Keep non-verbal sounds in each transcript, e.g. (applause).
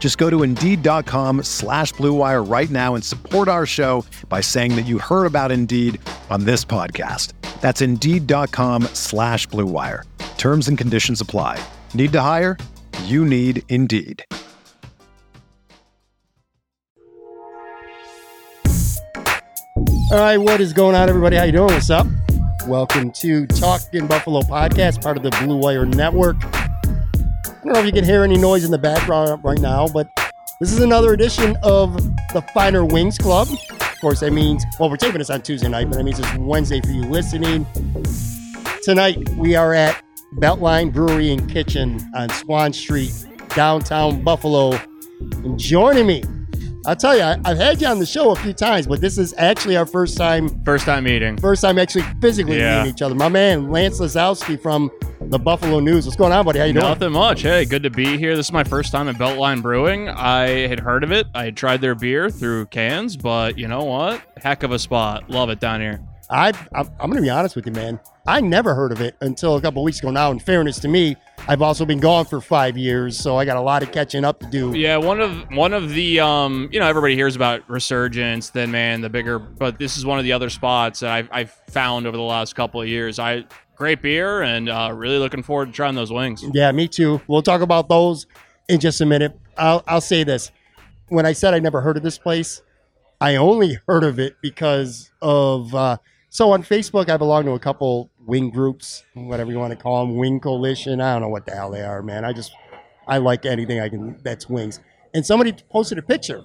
Just go to Indeed.com slash BlueWire right now and support our show by saying that you heard about Indeed on this podcast. That's Indeed.com slash BlueWire. Terms and conditions apply. Need to hire? You need Indeed. All right, what is going on, everybody? How you doing? What's up? Welcome to Talking Buffalo podcast, part of the Blue Wire Network. I don't know if you can hear any noise in the background right now, but this is another edition of the Finer Wings Club. Of course, that means, well, we're taping this on Tuesday night, but that means it's Wednesday for you listening. Tonight, we are at Beltline Brewery and Kitchen on Swan Street, downtown Buffalo. And joining me, I'll tell you, I, I've had you on the show a few times, but this is actually our first time, First time meeting. first time actually physically Yeah. meeting each other. My man, Lance Lysowski from the Buffalo News. What's going on, buddy? How you doing? Nothing much. Hey, good to be here. This is my first time at Beltline Brewing. I had heard of it. I had tried their beer through cans, but you know what? Heck of a spot. Love it down here. I, I'm, I'm going to be honest with you, man. I never heard of it until a couple weeks ago. Now, in fairness to me, I've also been gone for five years, so I got a lot of catching up to do. Yeah, one of one of the um, you know, everybody hears about Resurgence, Thin Man, the bigger, but this is one of the other spots that I've, I've found over the last couple of years. I great beer and uh, really looking forward to trying those wings. Yeah, me too. We'll talk about those in just a minute. I'll, I'll say this. When I said I never heard of this place, I only heard of it because of. Uh, so on Facebook, I belong to a couple wing groups, whatever you want to call them, Wing Coalition. I don't know what the hell they are, man. I just, I like anything I can that's wings. And somebody posted a picture,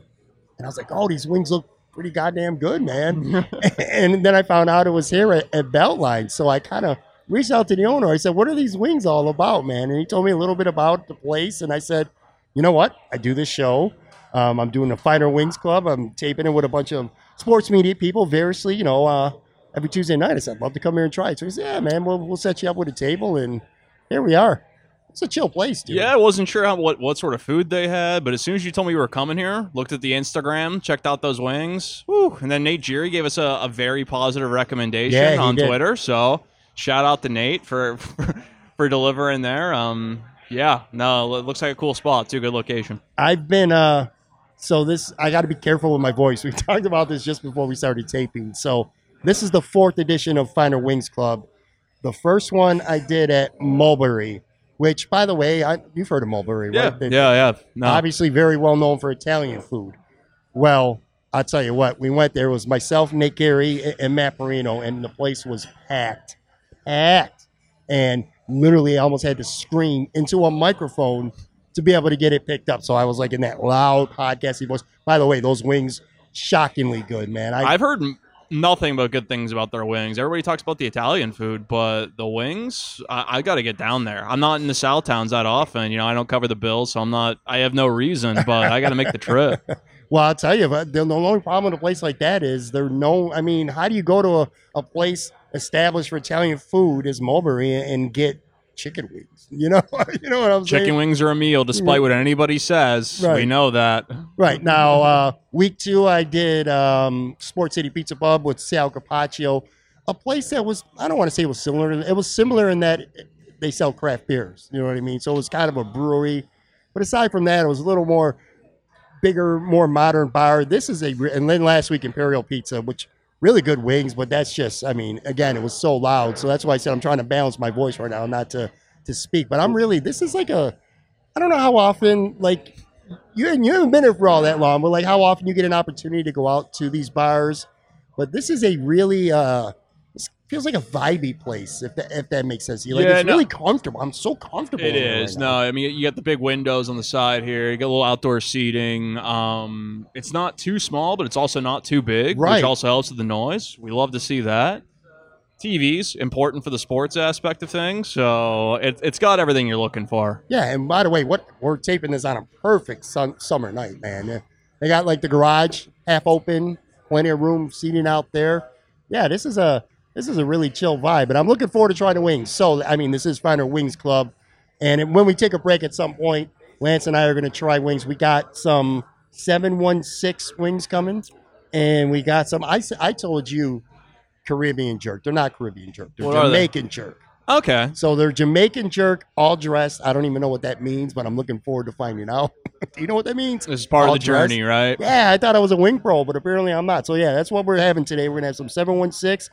and I was like, oh, these wings look pretty goddamn good, man. (laughs) and then I found out it was here at, at Beltline. So I kind of reached out to the owner. I said, what are these wings all about, man? And he told me a little bit about the place. And I said, you know what? I do this show. Um, I'm doing a Finer Wings Club. I'm taping it with a bunch of sports media people, variously, you know, uh, every Tuesday night. I said, I'd love to come here and try it. So he said, yeah, man, we'll, we'll set you up with a table. And here we are. It's a chill place, dude. Yeah, I wasn't sure how, what what sort of food they had, but as soon as you told me you were coming here, looked at the Instagram, checked out those wings, whew, and then Nate Geary gave us a, a very positive recommendation Yeah, on did. Twitter. So shout out to Nate for (laughs) for delivering there. Um, yeah, no, it looks like a cool spot. Too good location. I've been uh so this I got to be careful with my voice. (laughs) We talked about this just before we started taping. So this is the fourth edition of Finer Wings Club. The first one I did at Mulberry, which by the way, I, you've heard of Mulberry, right? They- yeah, yeah. No, Obviously very well known for Italian food. Well, I'll tell you what, we went there. It was myself, Nick Gary, and Matt Marino, and the place was packed. Packed. And literally I almost had to scream into a microphone to be able to get it picked up. So I was like in that loud podcasty voice. By the way, those wings, shockingly good, man. I, I've heard nothing but good things about their wings. Everybody talks about the Italian food, but the wings, I, I got to get down there. I'm not in the South Towns that often. You know, I don't cover the bills, so I'm not. I have no reason, but I got to make the trip. (laughs) Well, I'll tell you, the, only problem with a place like that is there no. I mean, how do you go to a, a place established for Italian food as Mulberry and get chicken wings? (laughs) You know, (laughs) you know what I'm saying? Chicken wings are a meal, despite what anybody says. Right. We know that. Right now, uh, week two, I did um, Sports City Pizza Pub with Sal Capaccio, a place that was I don't want to say it was similar. It was similar in that they sell craft beers. You know what I mean? So it was kind of a brewery, but aside from that, it was a little more bigger, more modern bar. This is a and then last week Imperial Pizza, which really good wings, but that's just I mean again it was so loud, so that's why I said I'm trying to balance my voice right now, not to to speak. But I'm really this is like a I don't know how often like you you haven't been here for all that long, but like how often you get an opportunity to go out to these bars. But this is a really uh feels like a vibey place. If that if that makes sense. You like Yeah, it's no. really comfortable. I'm so comfortable. It is. right no. I mean you got the big windows on the side here. You got a little outdoor seating. Um, it's not too small, but it's also not too big, Right. which also helps with the noise. We love to see that. TVs important for the sports aspect of things, so it, it's got everything you're looking for. Yeah, and by the way, what we're taping this on a perfect sun, summer night, man. They got like the garage half open, plenty of room seating out there. Yeah, this is a this is a really chill vibe, and I'm looking forward to trying the wings. So, I mean, this is Finer Wings Club, and when we take a break at some point, Lance and I are going to try wings. We got some seven one six wings coming, and we got some. I, I told you. Caribbean jerk. They're not Caribbean jerk. They're What are they? Jamaican jerk. Okay, So they're Jamaican jerk, all dressed. I don't even know what that means, but I'm looking forward to finding out. (laughs) You know what that means? this is part All of the dressed? journey, right? Yeah, I thought I was a wing pro, but apparently I'm not. So yeah, that's what we're having today. We're gonna have some 716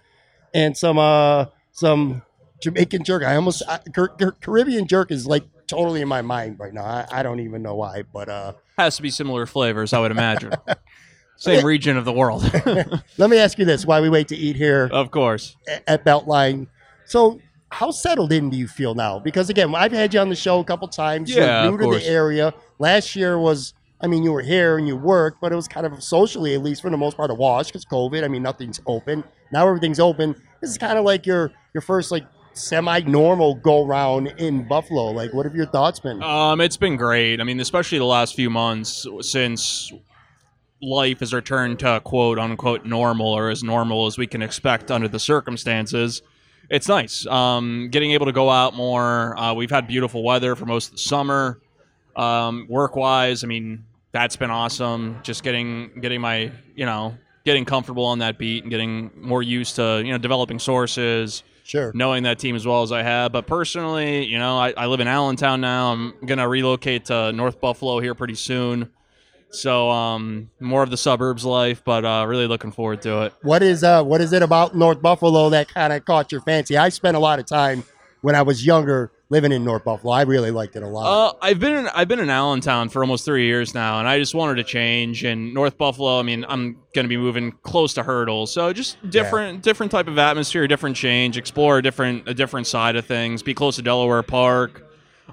and some uh some Jamaican jerk. I almost I, Car- Car- Caribbean jerk is like totally in my mind right now. I, I don't even know why, but uh Has to be similar flavors, I would imagine. (laughs) Same region of the world, (laughs) let me ask you this: Why we wait to eat here of course. at Beltline, so. How settled in do you feel now? Because again, I've had you on the show a couple times. Yeah, You're new to the area. Last year was, I mean, you were here and you worked, but it was kind of socially, at least for the most part, a wash because COVID. I mean, nothing's open. Now everything's open. This is kind of like your your first like semi-normal go round in Buffalo. Like, what have your thoughts been? Um, it's been great. I mean, especially the last few months since life has returned to quote unquote normal or as normal as we can expect under the circumstances. It's nice. Um, getting able to go out more. Uh, we've had beautiful weather for most of the summer. Um, work wise, I mean, that's been awesome. Just getting getting my you know getting comfortable on that beat and getting more used to you know developing sources Sure. knowing that team as well as I have. But personally, you know, I, I live in Allentown now. I'm gonna relocate to North Buffalo here pretty soon. So um, more of the suburbs life, but uh, really looking forward to it. What is uh what is it about North Buffalo that kind of caught your fancy? I spent a lot of time when I was younger living in North Buffalo. I really liked it a lot. Uh, I've been in, I've been in Allentown for almost three years now, and I just wanted to change. And North Buffalo, I mean, I'm going to be moving close to Hertel, so just different different type of atmosphere, different change, explore a different a different side of things, be close to Delaware Park.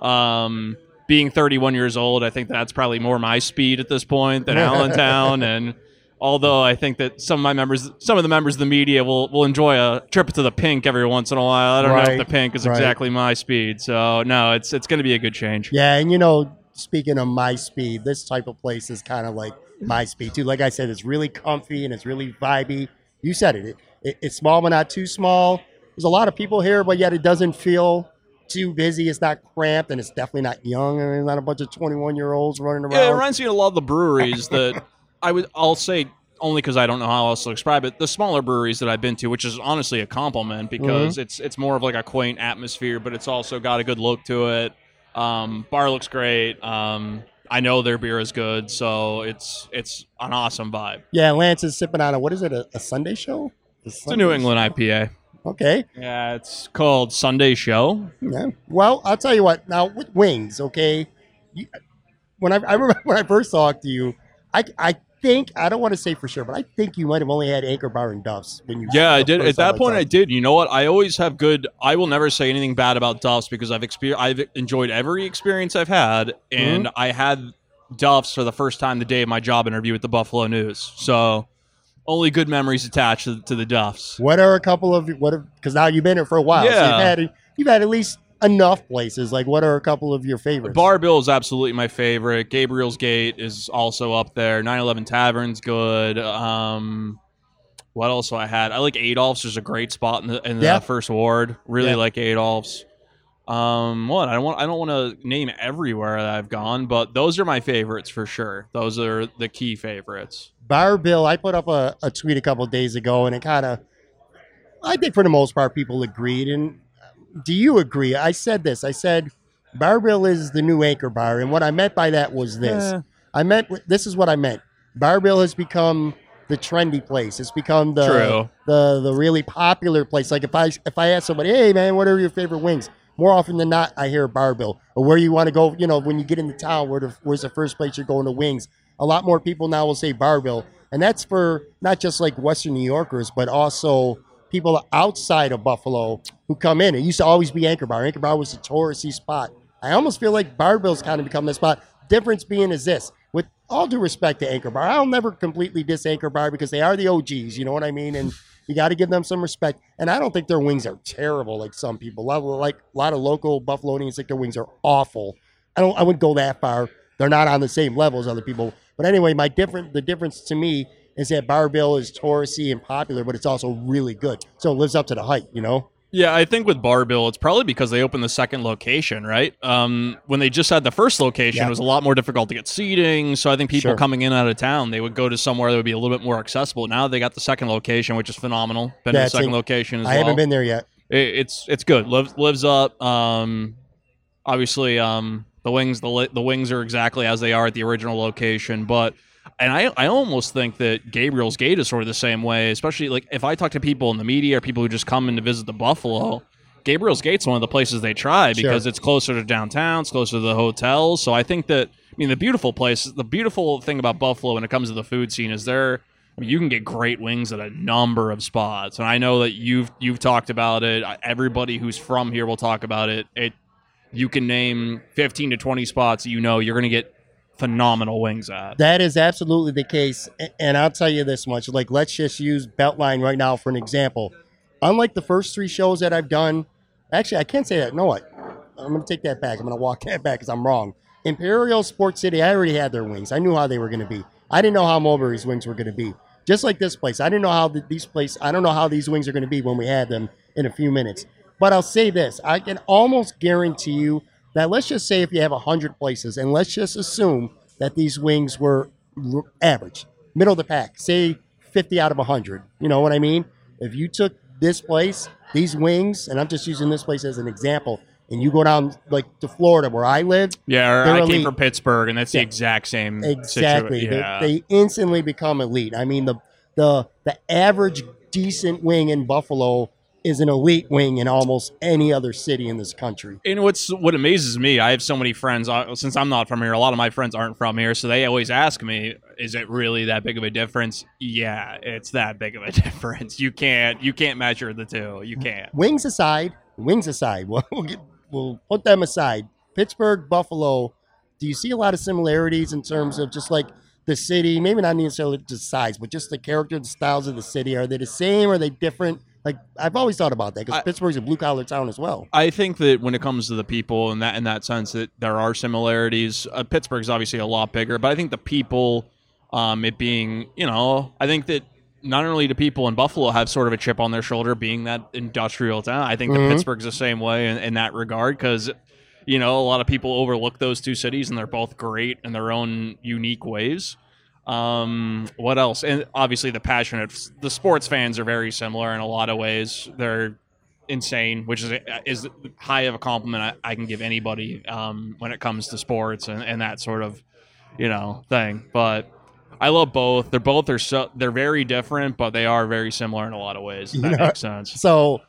Um, being 31 years old, I think that's probably more my speed at this point than (laughs) Allentown. and although I think that some of my members, some of the members of the media will will enjoy a trip to the pink every once in a while. I don't know Right, if the pink is right. exactly my speed. So no, it's it's going to be a good change. Yeah, and you know, speaking of my speed, this type of place is kind of like my speed too. Like I said, it's really comfy and it's really vibey. You said it. It, it. It's small but not too small. There's a lot of people here, but yet it doesn't feel too busy. It's not cramped and it's definitely not young. and There's not a bunch of 21 year olds running around. Yeah, it reminds me of a lot of the breweries that I would. I'll say only because I don't know how else to describe it. The smaller breweries that I've been to, which is honestly a compliment because it's it's more of like a quaint atmosphere, but it's also got a good look to it. Um, bar looks great. Um, I know their beer is good, so it's it's an awesome vibe. yeah, Lance is sipping on a, what is it, a, a Sunday show? It's a New England IPA. Okay. Yeah, it's called Sunday Show. Yeah. Well, I'll tell you what. Now with wings, okay. You, when I, I remember (laughs) when I first talked to you, I I think I don't want to say for sure, but I think you might have only had Anchor Bar and Duffs when you. Yeah, I did. At that time point, I did. You know what? I always have good. I will never say anything bad about Duff's because I've exper- I've enjoyed every experience I've had, and Mm-hmm. I had Duff's for the first time the day of my job interview with the Buffalo News. So, only good memories attached to, to the Duff's. What are a couple of what? Because now you've been here for a while, so Yeah. you've had you've had at least enough places. Like, what are a couple of your favorites? Bar Bill is absolutely my favorite. Gabriel's Gate is also up there. 911 Tavern's good. Um, what else do I had? I like Adolph's. There's a great spot in the, in the Yeah. first ward. Really Yeah. like Adolph's. Um, what I don't want I don't want to name everywhere that I've gone, but those are my favorites for sure. Those are the key favorites. Bar Bill, I put up a, a tweet a couple of days ago, and it kind of, I think for the most part, people agreed. And do you agree? I said this. I said, Bar Bill is the new anchor bar, and what I meant by that was this. Eh. I meant this is what I meant. Bar Bill has become the trendy place. It's become the True. the the really popular place. Like if I if I ask somebody, hey man, what are your favorite wings? More often than not, I hear Bar Bill or where you want to go. You know, when you get into town, where the, where's the first place you're going to wings? A lot more people now will say Bar Bill, and that's for not just like Western New Yorkers, but also people outside of Buffalo who come in. It used to always be Anchor Bar. Anchor Bar was a touristy spot. I almost feel like Bar Bill's kind of become the spot. Difference being is this, with all due respect to Anchor Bar, I'll never completely diss Anchor Bar because they are the OGs, you know what I mean? And you got to give them some respect. And I don't think their wings are terrible like some people. Like a lot of local Buffalonians think their wings are awful. I don't. I wouldn't go that far. They're not on the same level as other people. But anyway, my different the difference to me is that Bar-Bill is touristy and popular, but it's also really good. So it lives up to the hype, you know. Yeah, I think with Bar-Bill, it's probably because they opened the second location, right? Um, when they just had the first location, yeah. it was a lot more difficult to get seating. So I think people sure. coming in out of town, they would go to somewhere that would be a little bit more accessible. Now they got the second location, which is phenomenal. Been yeah, to the second location as I well. haven't been there yet. It, it's it's good. Lives lives up. Um, obviously, um, the wings the the wings are exactly as they are at the original location, but and I, I almost think that Gabriel's Gate is sort of the same way, especially like if I talk to people in the media or people who just come in to visit the Buffalo, Gabriel's Gate's one of the places they try because sure. it's closer to downtown, it's closer to the hotels. So I think that I mean the beautiful place, the beautiful thing about Buffalo when it comes to the food scene is there I mean, you can get great wings at a number of spots, and I know that you've you've talked about it. Everybody who's from here will talk about it. It you can name fifteen to twenty spots you know you're going to get phenomenal wings at. That is absolutely the case. And I'll tell you this much like, let's just use Beltline right now for an example. Unlike the first three shows that I've done, actually, I can't say that. No, what? I'm going to take that back. I'm going to walk (laughs) that back because I'm wrong. Imperial Sports City, I already had their wings. I knew how they were going to be. I didn't know how Mulberry's wings were going to be. Just like this place, I didn't know how the, these place. I don't know how these wings are going to be when we had them in a few minutes. But I'll say this: I can almost guarantee you that let's just say if you have 100 places, and let's just assume that these wings were average, middle of the pack, say 50 out of 100. You know what I mean? If you took this place, these wings, and I'm just using this place as an example, and you go down like to Florida where I live. Yeah, I elite. came from Pittsburgh, and that's yeah. the exact same. Exactly, yeah. they, they instantly become elite. I mean the the the average decent wing in Buffalo is an elite wing in almost any other city in this country. And what's what amazes me, I have so many friends. Uh, since I'm not from here, a lot of my friends aren't from here, so they always ask me, "Is it really that big of a difference?" Yeah, it's that big of a (laughs) difference. You can't you can't measure the two. You can't. Wings aside, wings aside, (laughs) we'll, we'll, get, we'll put them aside. Pittsburgh, Buffalo. Do you see a lot of similarities in terms of just like the city? Maybe not necessarily just size, but just the character, the styles of the city. Are they the same? Are they different? Like I've always thought about that because Pittsburgh's a blue collar town as well. I think that when it comes to the people and that in that sense that there are similarities. Uh, Pittsburgh's obviously a lot bigger, but I think the people, um, it being you know, I think that not only do people in Buffalo have sort of a chip on their shoulder being that industrial town, I think mm-hmm. that Pittsburgh's the same way in, in that regard because you know a lot of people overlook those two cities and they're both great in their own unique ways. Um, what else? And obviously, the passionate, the sports fans are very similar in a lot of ways. They're insane, which is is high of a compliment I, I can give anybody um, when it comes to sports and, and that sort of you know thing. But I love both. They're both are so they're very different, but they are very similar in a lot of ways. that makes sense. So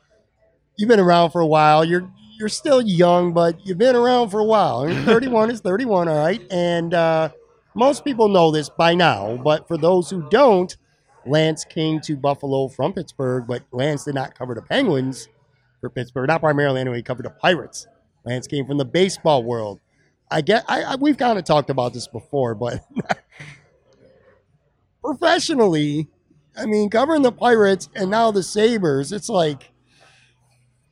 you've been around for a while. You're you're still young, but you've been around for a while. (laughs) 31 is 31, all right, and. uh most people know this by now, but for those who don't, Lance came to Buffalo from Pittsburgh, but Lance did not cover the Penguins for Pittsburgh. Not primarily anyway, he covered the Pirates. Lance came from the baseball world. I get I, I we've kind of talked about this before, but (laughs) professionally, I mean, covering the Pirates and now the Sabres, it's like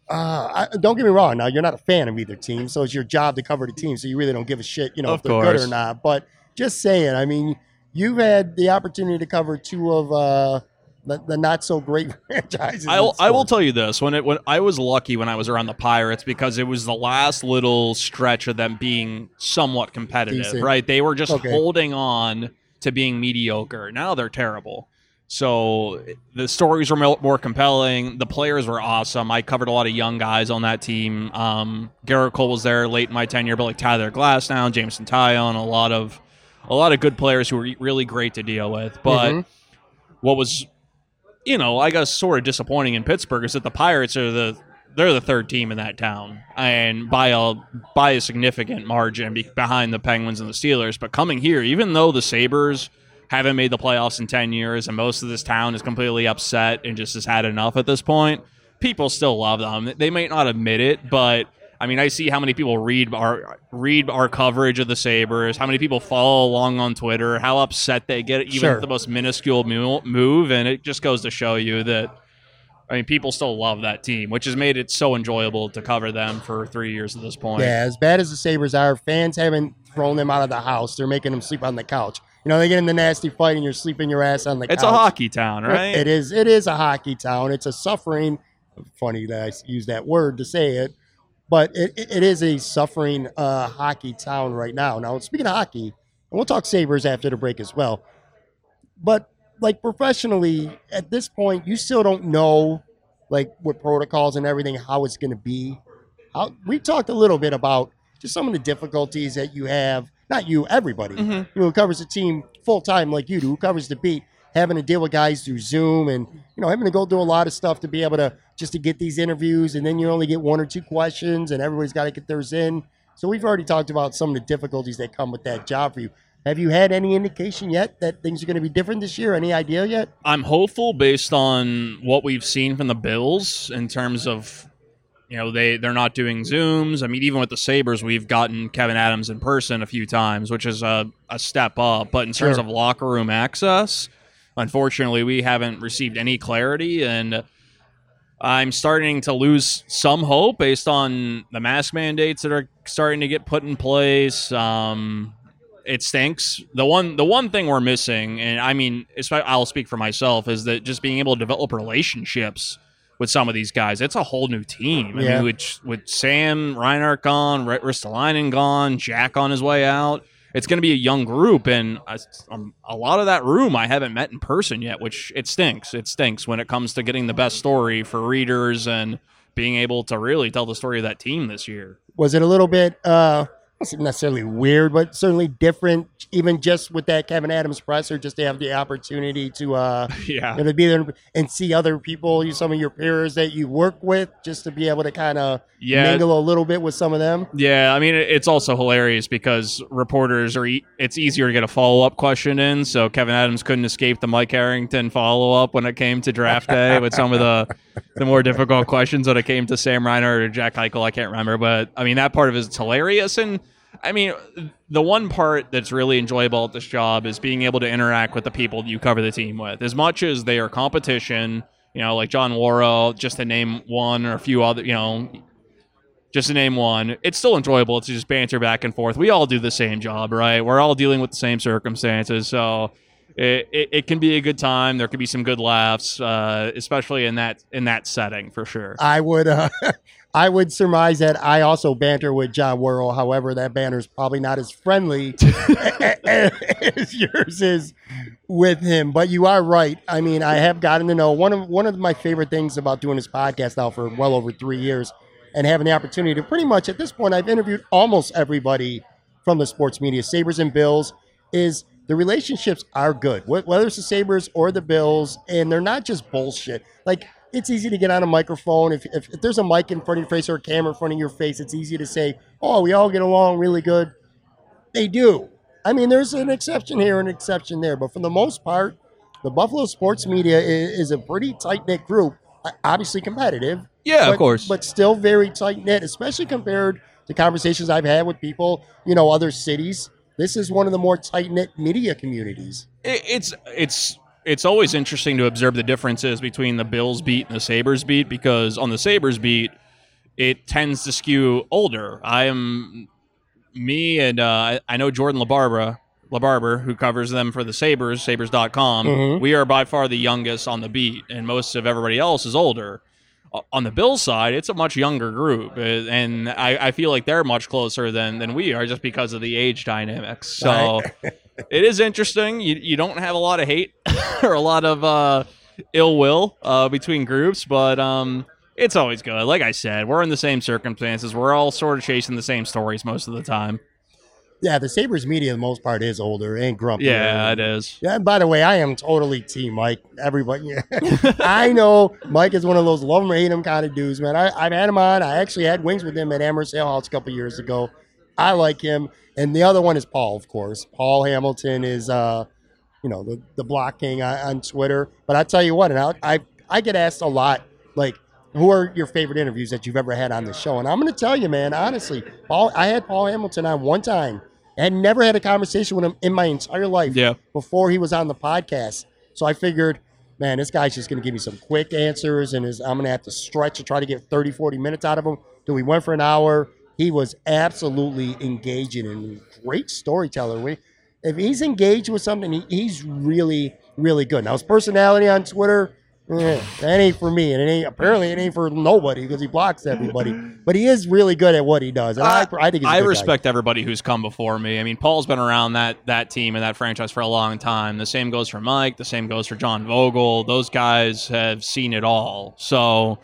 uh, I, don't get me wrong. Now you're not a fan of either team, so it's your job to cover the team. So you really don't give a shit, you know, of if they're course. good or not. But just saying. I mean, you've had the opportunity to cover two of uh, the, the not so great (laughs) franchises. I'll, I will tell you this: when it when I was lucky when I was around the Pirates because it was the last little stretch of them being somewhat competitive. Decent. Right? They were just okay. holding on to being mediocre. Now they're terrible. So the stories were more compelling. The players were awesome. I covered a lot of young guys on that team. Um, Gerrit Cole was there late in my tenure, but like Tyler Glasnow, Jameson Taillon, a lot of a lot of good players who were really great to deal with. But mm-hmm. what was, you know, I guess sort of disappointing in Pittsburgh is that the Pirates are the they're the third team in that town and by a by a significant margin behind the Penguins and the Steelers. But coming here, even though the Sabres haven't made the playoffs in 10 years, and most of this town is completely upset and just has had enough at this point. People still love them. They might not admit it, but I mean, I see how many people read our read our coverage of the Sabres, how many people follow along on Twitter, how upset they get even Sure. at the most minuscule move, and it just goes to show you that I mean, people still love that team, which has made it so enjoyable to cover them for three years at this point. Yeah, as bad as the Sabres are, fans haven't thrown them out of the house. They're making them sleep on the couch. You know, they get in the nasty fight and you're sleeping your ass on the It's couch. a hockey town, right? It is. It is a hockey town. It's a suffering. Funny that I use that word to say it, but it, it is a suffering uh, hockey town right now. Now, speaking of hockey, and we'll talk Sabres after the break as well. But like professionally, at this point, you still don't know like what protocols and everything how it's going to be. How, we talked a little bit about just some of the difficulties that you have. Not you, everybody. Mhm. Who covers the team full time like you do, who covers the beat, having to deal with guys through Zoom and you know having to go do a lot of stuff to be able to just to get these interviews, and then you only get one or two questions, and everybody's got to get theirs in. So we've already talked about some of the difficulties that come with that job for you. Have you had any indication yet that things are going to be different this year? Any idea yet? I'm hopeful based on what we've seen from the Bills in terms of you know they they're not doing zooms. I mean, even with the Sabres, we've gotten Kevin Adams in person a few times, which is a, a step up. But in terms Sure. of locker room access, unfortunately, we haven't received any clarity, and I'm starting to lose some hope based on the mask mandates that are starting to get put in place. Um, it stinks. The one the one thing we're missing, and I mean, I'll speak for myself, is that just being able to develop relationships with some of these guys. It's a whole new team. I Yeah. mean, with, with Sam Reinhart gone, Ristolainen gone, Jack on his way out. It's going to be a young group, and I, um, a lot of that room I haven't met in person yet, which it stinks. It stinks when it comes to getting the best story for readers and being able to really tell the story of that team this year. Was it a little bit, uh, necessarily weird, but certainly different, even just with that Kevin Adams presser, just to have the opportunity to, uh, (laughs) Yeah. you know, to be there and see other people, you- some of your peers that you work with, just to be able to kind of Yeah. mingle a little bit with some of them. Yeah, I mean it's also hilarious because reporters are e- it's easier to get a follow up question in. So Kevin Adams couldn't escape the Mike Harrington follow up when it came to draft day with some of the (laughs) the more difficult questions when it came to Sam Reinhart or Jack Eichel. I can't remember, but I mean that part of it is hilarious. And I mean the one part that's really enjoyable at this job is being able to interact with the people you cover the team with. As much as they are competition, you know, like John Wawrow, just to name one or a few other, you know, just to name one, it's still enjoyable to just banter back and forth. We all do the same job, right? We're all dealing with the same circumstances, so it, it, it can be a good time. There could be some good laughs, uh, especially in that in that setting for sure. I would, uh, (laughs) I would surmise that I also banter with John Wawrow. However, that banter is probably not as friendly (laughs) (laughs) as yours is with him. But you are right. I mean, I have gotten to know one of one of my favorite things about doing this podcast now for well over three years, and having the opportunity to pretty much at this point I've interviewed almost everybody from the sports media, Sabres and Bills, is the relationships are good, whether it's the Sabres or the Bills, and they're not just bullshit. Like it's easy to get on a microphone if, if, if there's a mic in front of your face or a camera in front of your face. It's easy to say, "Oh, we all get along really good." They do. I mean, there's an exception here, an exception there, but for the most part, the Buffalo sports media is, is a pretty tight knit group. Obviously competitive, yeah, but, of course. but still very tight knit, especially compared to conversations I've had with people, you know, other cities. This is one of the more tight knit media communities. it, it's it's it's always interesting to observe the differences between the Bills beat and the Sabres beat because on the Sabres beat, it tends to skew older. I am me and uh, I- know Jordan LaBarbera, LaBarber, who covers them for the Sabres, Sabres.com. Mhm. We are by far the youngest on the beat, and most of everybody else is older. On the Bills side, it's a much younger group, uh, and I, I feel like they're much closer than, than we are just because of the age dynamics. So (laughs) it is interesting. You, you don't have a lot of hate (laughs) or a lot of uh, ill will uh, between groups, but um, it's always good. Like I said, we're in the same circumstances. We're all sort of chasing the same stories most of the time. Yeah, the Sabres media, the most part, is older and grumpy. Yeah, it is. Yeah, and by the way, I am totally team Mike. Everybody, (laughs) I know Mike is one of those love him or hate him kind of dudes, man. I, I've had him on. I actually had wings with him at Amherst Ale House a couple years ago. I like him, and the other one is Paul, of course. Paul Hamilton is uh, you know the the blocking on, on Twitter. But I tell you what, and I, I I get asked a lot like. Who are your favorite interviews that you've ever had on the show? And I'm going to tell you, man, honestly, Paul. I had Paul Hamilton on one time. I had never had a conversation with him in my entire life Yeah. before he was on the podcast. So I figured, man, this guy's just going to give me some quick answers, and is, I'm going to have to stretch to try to get 30, 40 minutes out of him. Do we went for an hour. He was absolutely engaging and great storyteller. We, if he's engaged with something, he, he's really, really good. Now his personality on Twitter, eh, that ain't for me, and it ain't apparently it ain't for nobody because he blocks everybody. But he is really good at what he does, and I, I think he's a I good guy. respect everybody who's come before me. I mean, Paul's been around that that team and that franchise for a long time. The same goes for Mike. The same goes for John Vogl. Those guys have seen it all. So,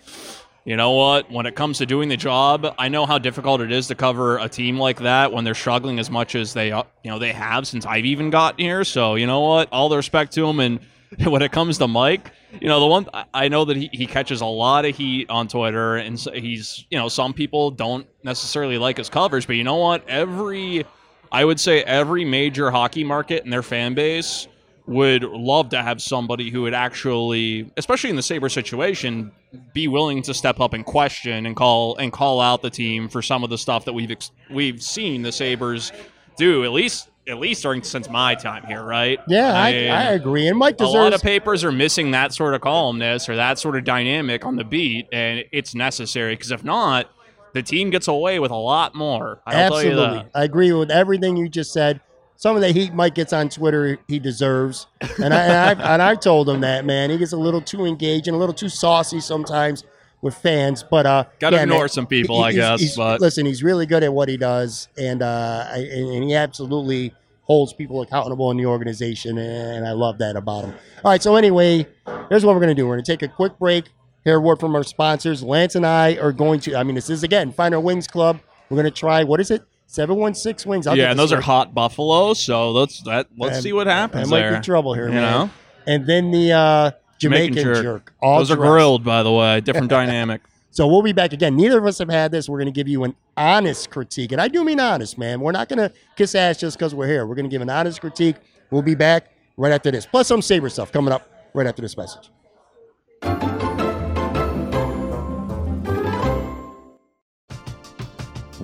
you know what? When it comes to doing the job, I know how difficult it is to cover a team like that when they're struggling as much as they, uh, you know, they have since I've even gotten here. So, you know what? All the respect to him. And (laughs) when it comes to Mike, you know, the one I- know that he, he catches a lot of heat on Twitter, and he's, you know, some people don't necessarily like his covers, but you know what? Every, I would say every major hockey market and their fan base would love to have somebody who would actually, especially in the Sabre situation, be willing to step up and question and call and call out the team for some of the stuff that we've ex- we've seen the Sabres do at least at least during since my time here, right? Yeah, I, mean, I agree. And Mike a lot of papers are missing that sort of columnist or that sort of dynamic on the beat, and it's necessary because if not, the team gets away with a lot more. I'll tell you Absolutely. I agree with everything you just said. Some of the heat Mike gets on Twitter, he deserves. And I, and I've, and I've told him that, man. He gets a little too engaged and a little too saucy sometimes with fans. But uh, Gotta yeah, ignore man, some people, I guess, he's- but- listen, he's really good at what he does, and uh, I, and, and he absolutely holds people accountable in the organization, and I love that about him. All right, so anyway, here's what we're gonna do. We're gonna take a quick break. Hear a word from our sponsors. Lance and I are going to. I mean, this is again Finer Wings Club. We're gonna try. What is it? Seven one six wings. I'll yeah, and those are hot buffalo. So let's that let's And see what happens That might there. be trouble here, you man. know, And then the uh, Jamaican, Jamaican jerk. jerk. All those are grilled, by the way. Different (laughs) dynamic. So we'll be back again. Neither of us have had this. We're going to give you an honest critique. And I do mean honest, man. We're not going to kiss ass just because we're here. We're going to give an honest critique. We'll be back right after this. Plus some Sabre stuff coming up right after this message.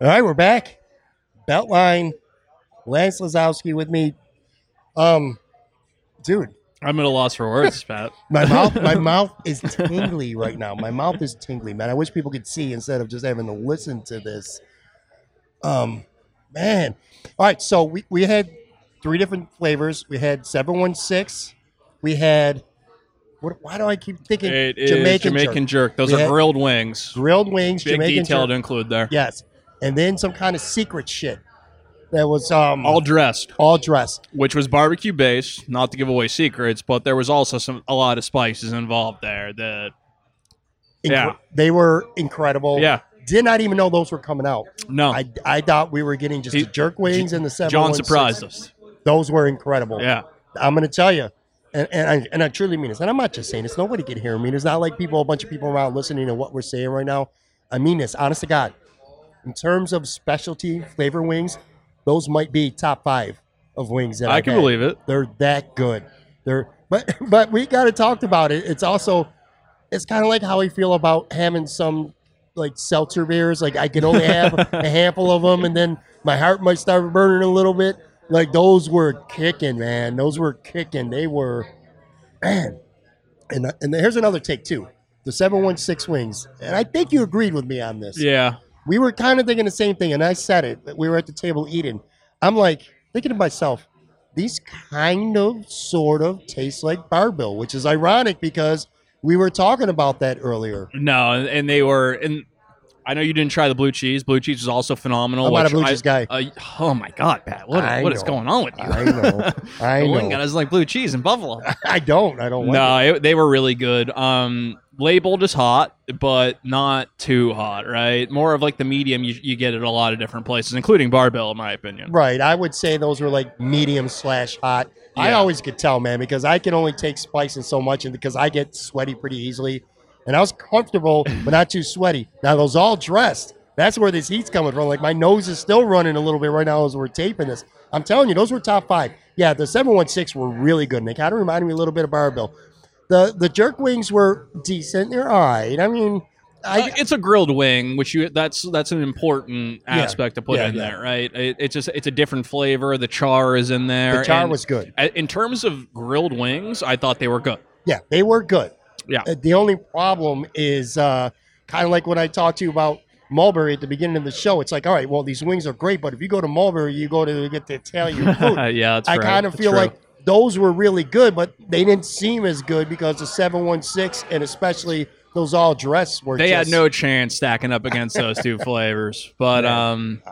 All right, we're back. Beltline, Lance Lysowski with me. Um, dude, I'm at a loss for words, (laughs) Pat. my (laughs) mouth, my mouth is tingly right now. My mouth is tingly, man. I wish people could see instead of just having to listen to this. Um, man. All right, so we, we had three different flavors. We had seven one six. We had what? Why do I keep thinking Jamaican, Jamaican, jerk. jerk. Those We are grilled wings. grilled wings, Big Jamaican detail jerk. to include there. Yes, and then some kind of secret shit that was um All dressed, all dressed. which was barbecue based. Not to give away secrets, but there was also some a lot of spices involved there. That Incre- Yeah. they were incredible. yeah, did not even know those were coming out. no, I, I thought we were getting just He- the jerk wings and the seven. John surprised us. Those were incredible. Yeah, I'm to tell you, and and I, and I truly mean this. And I'm not just saying this. Nobody can hear me. It's not like people, a bunch of people around listening to what we're saying right now. I mean this, honest to God. In terms of specialty flavor wings, those might be top five of wings that I I've can had. believe it. They're that good. They're but (laughs) but we got to talk about it. It's also it's kind of like how we feel about having some like seltzer beers. Like I can only have (laughs) a handful of them, and then my heart might start burning a little bit. Like those were kicking, man. Those were kicking. They were, man. And and here's another take too. The seven one six wings, and I think you agreed with me on this Yeah, we were kind of thinking the same thing, and I said it. We were at the table eating. I'm like thinking to myself, these kind of sort of taste like Bar Bill, which is ironic because we were talking about that earlier. no, and they were. And I know you didn't try the blue cheese. Blue cheese is also phenomenal. I'm not a blue I- cheese guy. Uh, oh my God, Pat! What, I what is know. going on with you? I know. (laughs) I the one know. guy doesn't like blue cheese in Buffalo. (laughs) I don't. I don't. Like no, it. it, they were really good. Um, labeled as hot, but not too hot, right? More of like the medium you, you get at a lot of different places, including Bar Bill, in my opinion. Right. I would say those were like medium slash hot. I always could tell, man, because I can only take spice and so much, and because I get sweaty pretty easily, and I was comfortable but not too sweaty. Now those all dressed. That's where this heat's coming from. Like my nose is still running a little bit right now as we're taping this. I'm telling you, those were top five. Yeah, the seven one six were really good, and they kind of reminded me a little bit of Bar Bill. The the jerk wings were decent. They're all right. I mean, I, Uh, it's a grilled wing, which you that's that's an important Yeah. aspect to put Yeah, in yeah. there, right? It, it's just it's a different flavor. The char is in there. the char and was good. in terms of grilled wings. I thought they were good. Yeah, they were good. Yeah. Uh, the only problem is uh, kind of like when I talked to you about Mulberry at the beginning of the show. It's like, all right, well, these wings are great, but if you go to Mulberry, you go to get the Italian (laughs) food. yeah, that's I right. kind of feel like those were really good, but they didn't seem as good because the 716 and especially those all dress were they had no chance stacking up against those two (laughs) flavors. But Yeah. um,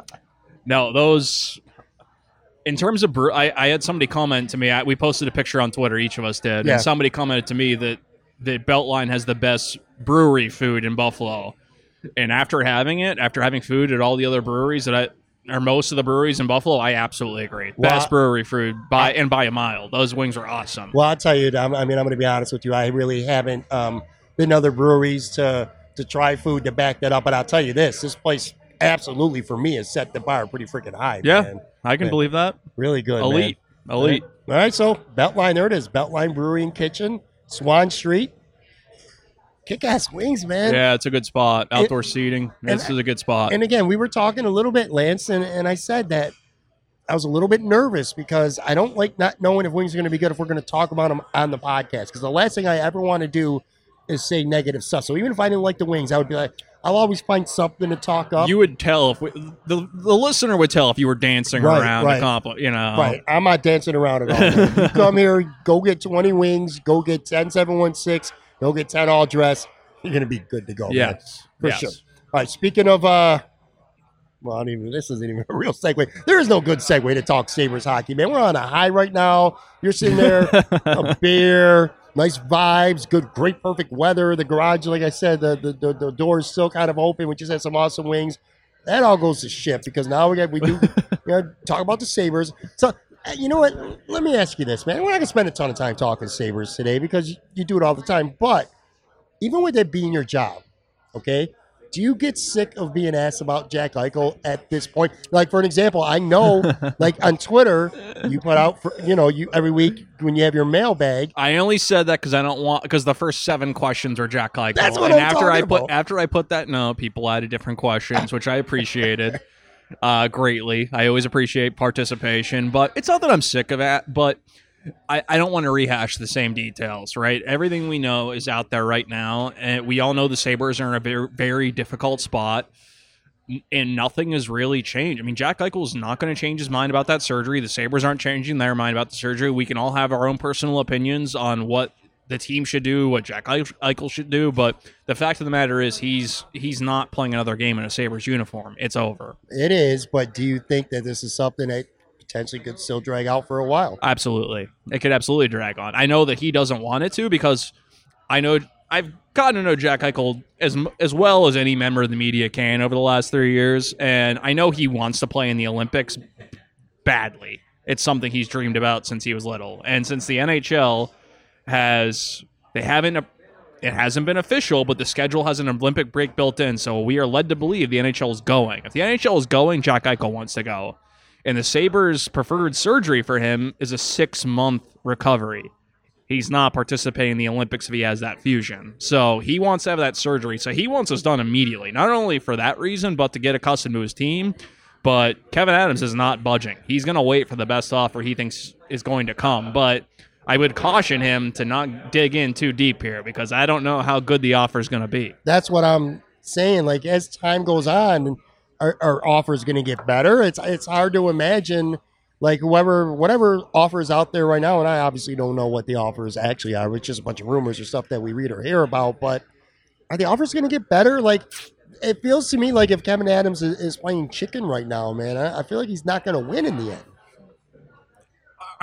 no, those. In terms of brew, I, I had somebody comment to me. I, we posted a picture on Twitter. Each of us did, Yeah. and somebody commented to me that that Beltline has the best brewery food in Buffalo. And after having it, after having food at all the other breweries that I or most of the breweries in Buffalo, I absolutely agree. Well, Best brewery food by and by a mile. Those wings are awesome. Well, I'll tell you, I'm, I mean, I'm going to be honest with you. I really haven't um, been to other breweries to to try food to back that up. But I'll tell you this: this place absolutely for me has set the bar pretty freaking high. Yeah. man. I can Yeah. believe that. really good. man. Elite, elite. All right, so Beltline, there it is. Beltline Brewery and Kitchen, Swan Street. Kick ass wings, man. Yeah, it's a good spot. Outdoor seating. This is a good spot. And again, we were talking a little bit, Lance, and, and I said that I was a little bit nervous because I don't like not knowing if wings are going to be good if we're going to talk about them on the podcast. Because the last thing I ever want to do is say negative stuff. So even if I didn't like the wings, I would be like, I'll always find something to talk up. you would tell if we, the the listener would tell if you were dancing Right, around right. compliment. You know, Right. I'm not dancing around at all. (laughs) come here, go get 20 wings, go get 10 716, go get 10 all dress. You're going to be good to go. man. Yes, For yes. sure. All right. Speaking of, uh, well, I don't even, this isn't even a real segue. There is no good segue to talk Sabres hockey, man. We're on a high right now. You're sitting there, (laughs) a beer, nice vibes, good, great, perfect weather. The garage, like I said, the, the, the, the door is still kind of open. We just had some awesome wings. That all goes to shit because now we got, we do, (laughs) you know, talk about the Sabres. So, uh, you know what? Let me ask you this, man. We're not going to spend a ton of time talking Sabres today because you, you do it all the time. But even with it being your job, okay, do you get sick of being asked about Jack Eichel at this point? Like, for an example, I know, (laughs) like on Twitter, you put out, for, you know, you every week when you have your mailbag. I only said that because I don't want because the first seven questions are Jack Eichel. That's what and I'm after I put about. after I put that no, people added different questions, which I appreciated. uh, greatly. I always appreciate participation, but it's not that I'm sick of it, but I, I don't want to rehash the same details, right? Everything we know is out there right now, and we all know the Sabres are in a very, very difficult spot, and nothing has really changed. I mean, Jack Eichel is not going to change his mind about that surgery. The Sabres aren't changing their mind about the surgery. We can all have our own personal opinions on what the team should do, what Jack Eichel should do, but the fact of the matter is he's he's not playing another game in a Sabres uniform. It's over. It is, but do you think that this is something that potentially could still drag out for a while? Absolutely. It could absolutely drag on. I know that he doesn't want it to because I know I've gotten to know Jack Eichel as as well as any member of the media can over the last 3 years and I know he wants to play in the Olympics badly. It's something he's dreamed about since he was little. And since the NHL has they haven't it hasn't been official, but the schedule has an Olympic break built in, so we are led to believe the NHL is going. If the NHL is going, Jack Eichel wants to go. And the Sabres' preferred surgery for him is a six month recovery. He's not participating in the Olympics if he has that fusion. So he wants to have that surgery. So he wants us done immediately, not only for that reason, but to get accustomed to his team. But Kevyn Adams is not budging. He's going to wait for the best offer he thinks is going to come. But I would caution him to not dig in too deep here because I don't know how good the offer is going to be. That's what I'm saying. Like as time goes on, our, our offer is going to get better. It's it's hard to imagine like whoever whatever offers out there right now, and I obviously don't know what the offers actually are. It's just a bunch of rumors or stuff that we read or hear about. But are the offers going to get better? Like it feels to me like if Kevyn Adams is, is playing chicken right now, man, I, I feel like he's not going to win in the end.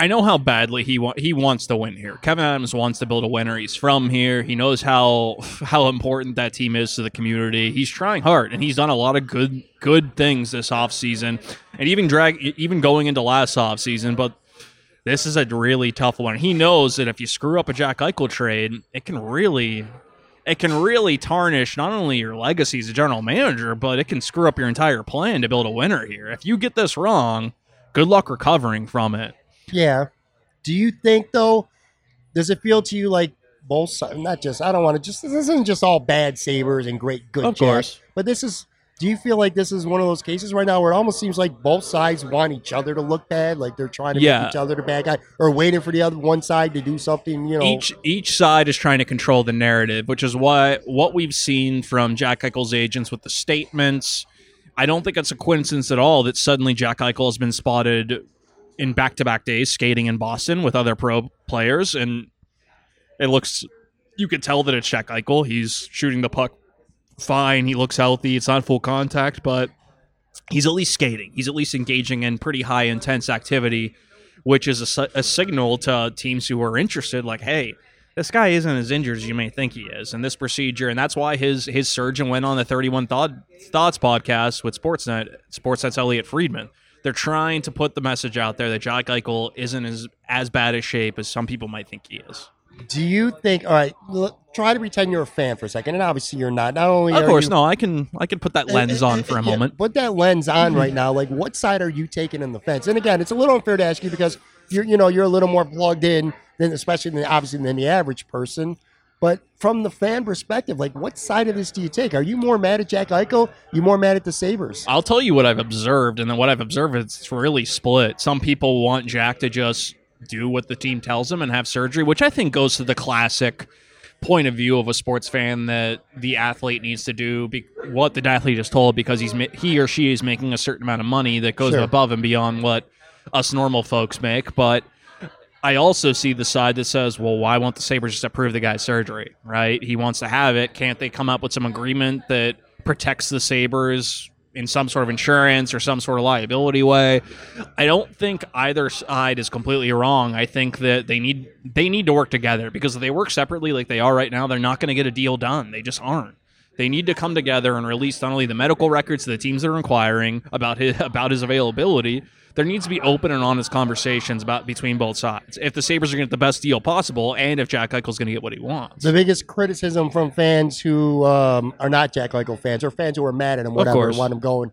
I know how badly he wa- he wants to win here. Kevyn Adams wants to build a winner. He's from here. He knows how (laughs) how important that team is to the community. He's trying hard, and he's done a lot of good good things this offseason. and even drag even going into last offseason. But this is a really tough one. He knows that if you screw up a Jack Eichel trade, it can really it can really tarnish not only your legacy as a general manager, but it can screw up your entire plan to build a winner here. If you get this wrong, good luck recovering from it. Yeah. Do you think though? Does it feel to you like both sides? Not just. I don't want to just. This isn't just all bad Sabres and great good. Of course. But this is. Do you feel like this is one of those cases right now where it almost seems like both sides want each other to look bad, like they're trying to Yeah. make each other the bad guy, or waiting for the other one side to do something? You know, each each side is trying to control the narrative, which is why what we've seen from Jack Eichel's agents with the statements. I don't think it's a coincidence at all that suddenly Jack Eichel has been spotted in back-to-back days skating in Boston with other pro players, and it looks you could tell that it's Jack Eichel. He's shooting the puck fine. He looks healthy. It's not full contact, but he's at least skating. He's at least engaging in pretty high intense activity, which is a, a signal to teams who are interested. Like, hey, this guy isn't as injured as you may think he is, and this procedure, and that's why his his surgeon went on the Thirty One Thought, Thoughts podcast with Sportsnet, Sportsnet's Elliotte Friedman. They're trying to put the message out there that Jack Eichel isn't as as bad a shape as some people might think he is. do you think? All right, look, try to pretend you're a fan for a second, and obviously you're not. Not only Of are course, you, no, I can I can put that lens on for a Yeah, moment. Put that lens on right now. Like, what side are you taking in the fence? And again, it's a little unfair to ask you because you're, you know, you're a little more plugged in than, especially than obviously than the average person. But from the fan perspective, like, what side of this do you take? Are you more mad at Jack Eichel? You more mad at the Sabres? I'll tell you what I've observed, and then what I've observed is it's really split. Some people want Jack to just do what the team tells him and have surgery, which I think goes to the classic point of view of a sports fan that the athlete needs to do be- what the athlete is told because he's ma- he or she is making a certain amount of money that goes Sure. above and beyond what us normal folks make. But I also see the side that says, well, why won't the Sabres just approve the guy's surgery, right? He wants to have it. Can't they come up with some agreement that protects the Sabres in some sort of insurance or some sort of liability way? I don't think either side is completely wrong. I think that they need they need to work together because if they work separately like they are right now, they're not going to get a deal done. They just aren't. They need to come together and release not only the medical records to the teams that are inquiring about his (laughs) about his availability. There needs to be open and honest conversations about between both sides. If the Sabres are going to get the best deal possible, and if Jack Eichel's going to get what he wants. The biggest criticism from fans who um, are not Jack Eichel fans or fans who are mad at him, whatever, course. want him going,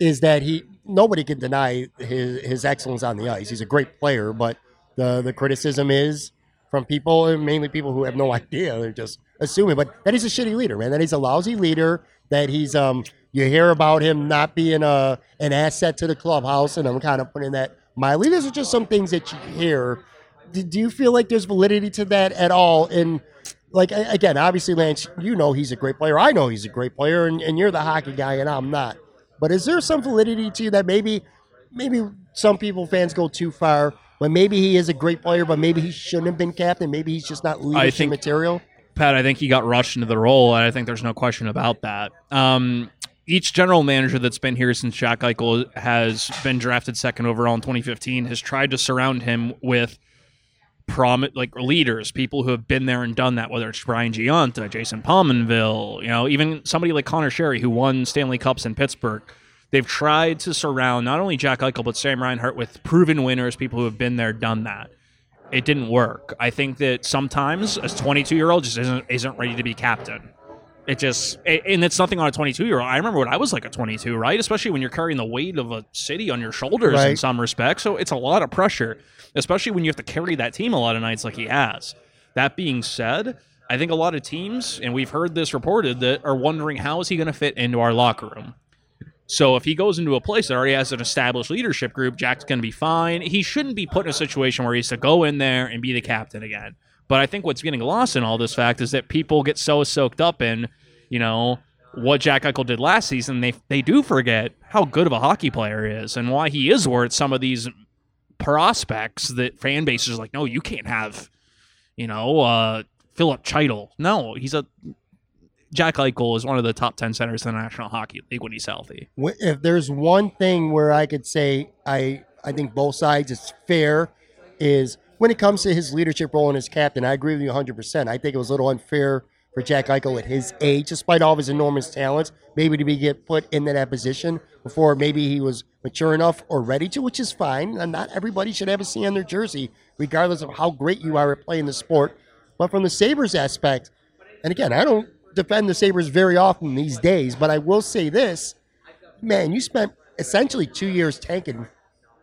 is that he nobody can deny his his excellence on the ice. He's a great player, but the the criticism is from people, mainly people who have no (laughs) idea. They're just assuming, but that he's a shitty leader, man. That he's a lousy leader. that he's um you hear about him not being a an asset to the clubhouse, and I'm kind of putting that mildly. These are just some things that you hear. Do, do you feel like there's validity to that at all? And like again, obviously, Lance, you know he's a great player. I know he's a great player, and, and you're the hockey guy, and I'm not. But is there some validity to that? Maybe, maybe some people fans go too far. But maybe he is a great player, but maybe he shouldn't have been captain. Maybe he's just not leadership think- material. Pat, I think he got rushed into the role, and I think there's no question about that. Um, each general manager that's been here since Jack Eichel has been drafted second overall in 2015 has tried to surround him with prom like leaders, people who have been there and done that. Whether it's Brian Gionta, Jason Pominville, you know, even somebody like Conor Sheary who won Stanley Cups in Pittsburgh. They've tried to surround not only Jack Eichel but Sam Reinhart with proven winners, people who have been there, done that it didn't work. I think that sometimes a 22 year old just isn't isn't ready to be captain. It just and it's nothing on a 22 year old. I remember when I was like a 22, right? Especially when you're carrying the weight of a city on your shoulders in some respects. So it's a lot of pressure, especially when you have to carry that team a lot of nights like he has. That being said, I think a lot of teams, and we've heard this reported, that are wondering how is he going to fit into our locker room. So if he goes into a place that already has an established leadership group, Jack's going to be fine. He shouldn't be put in a situation where he has to go in there and be the captain again. But I think what's getting lost in all this fact is that people get so soaked up in, you know, what Jack Eichel did last season. They they do forget how good of a hockey player he is and why he is worth some of these prospects that fan bases like, no, you can't have, you know, uh, Filip Chytil. No, he's a Jack Eichel is one of the top ten centers in the National Hockey League when he's healthy. If there's one thing where I could say I I think both sides it's fair is when it comes to his leadership role and his captain. I agree with you 100. percent I think it was a little unfair for Jack Eichel at his age, despite all of his enormous talents, maybe to be get put into that position before maybe he was mature enough or ready to, which is fine. And not everybody should have a C on their jersey, regardless of how great you are at playing the sport. But from the Sabres aspect, and again, I don't defend the Sabres very often these days, but I will say this man, you spent essentially two years tanking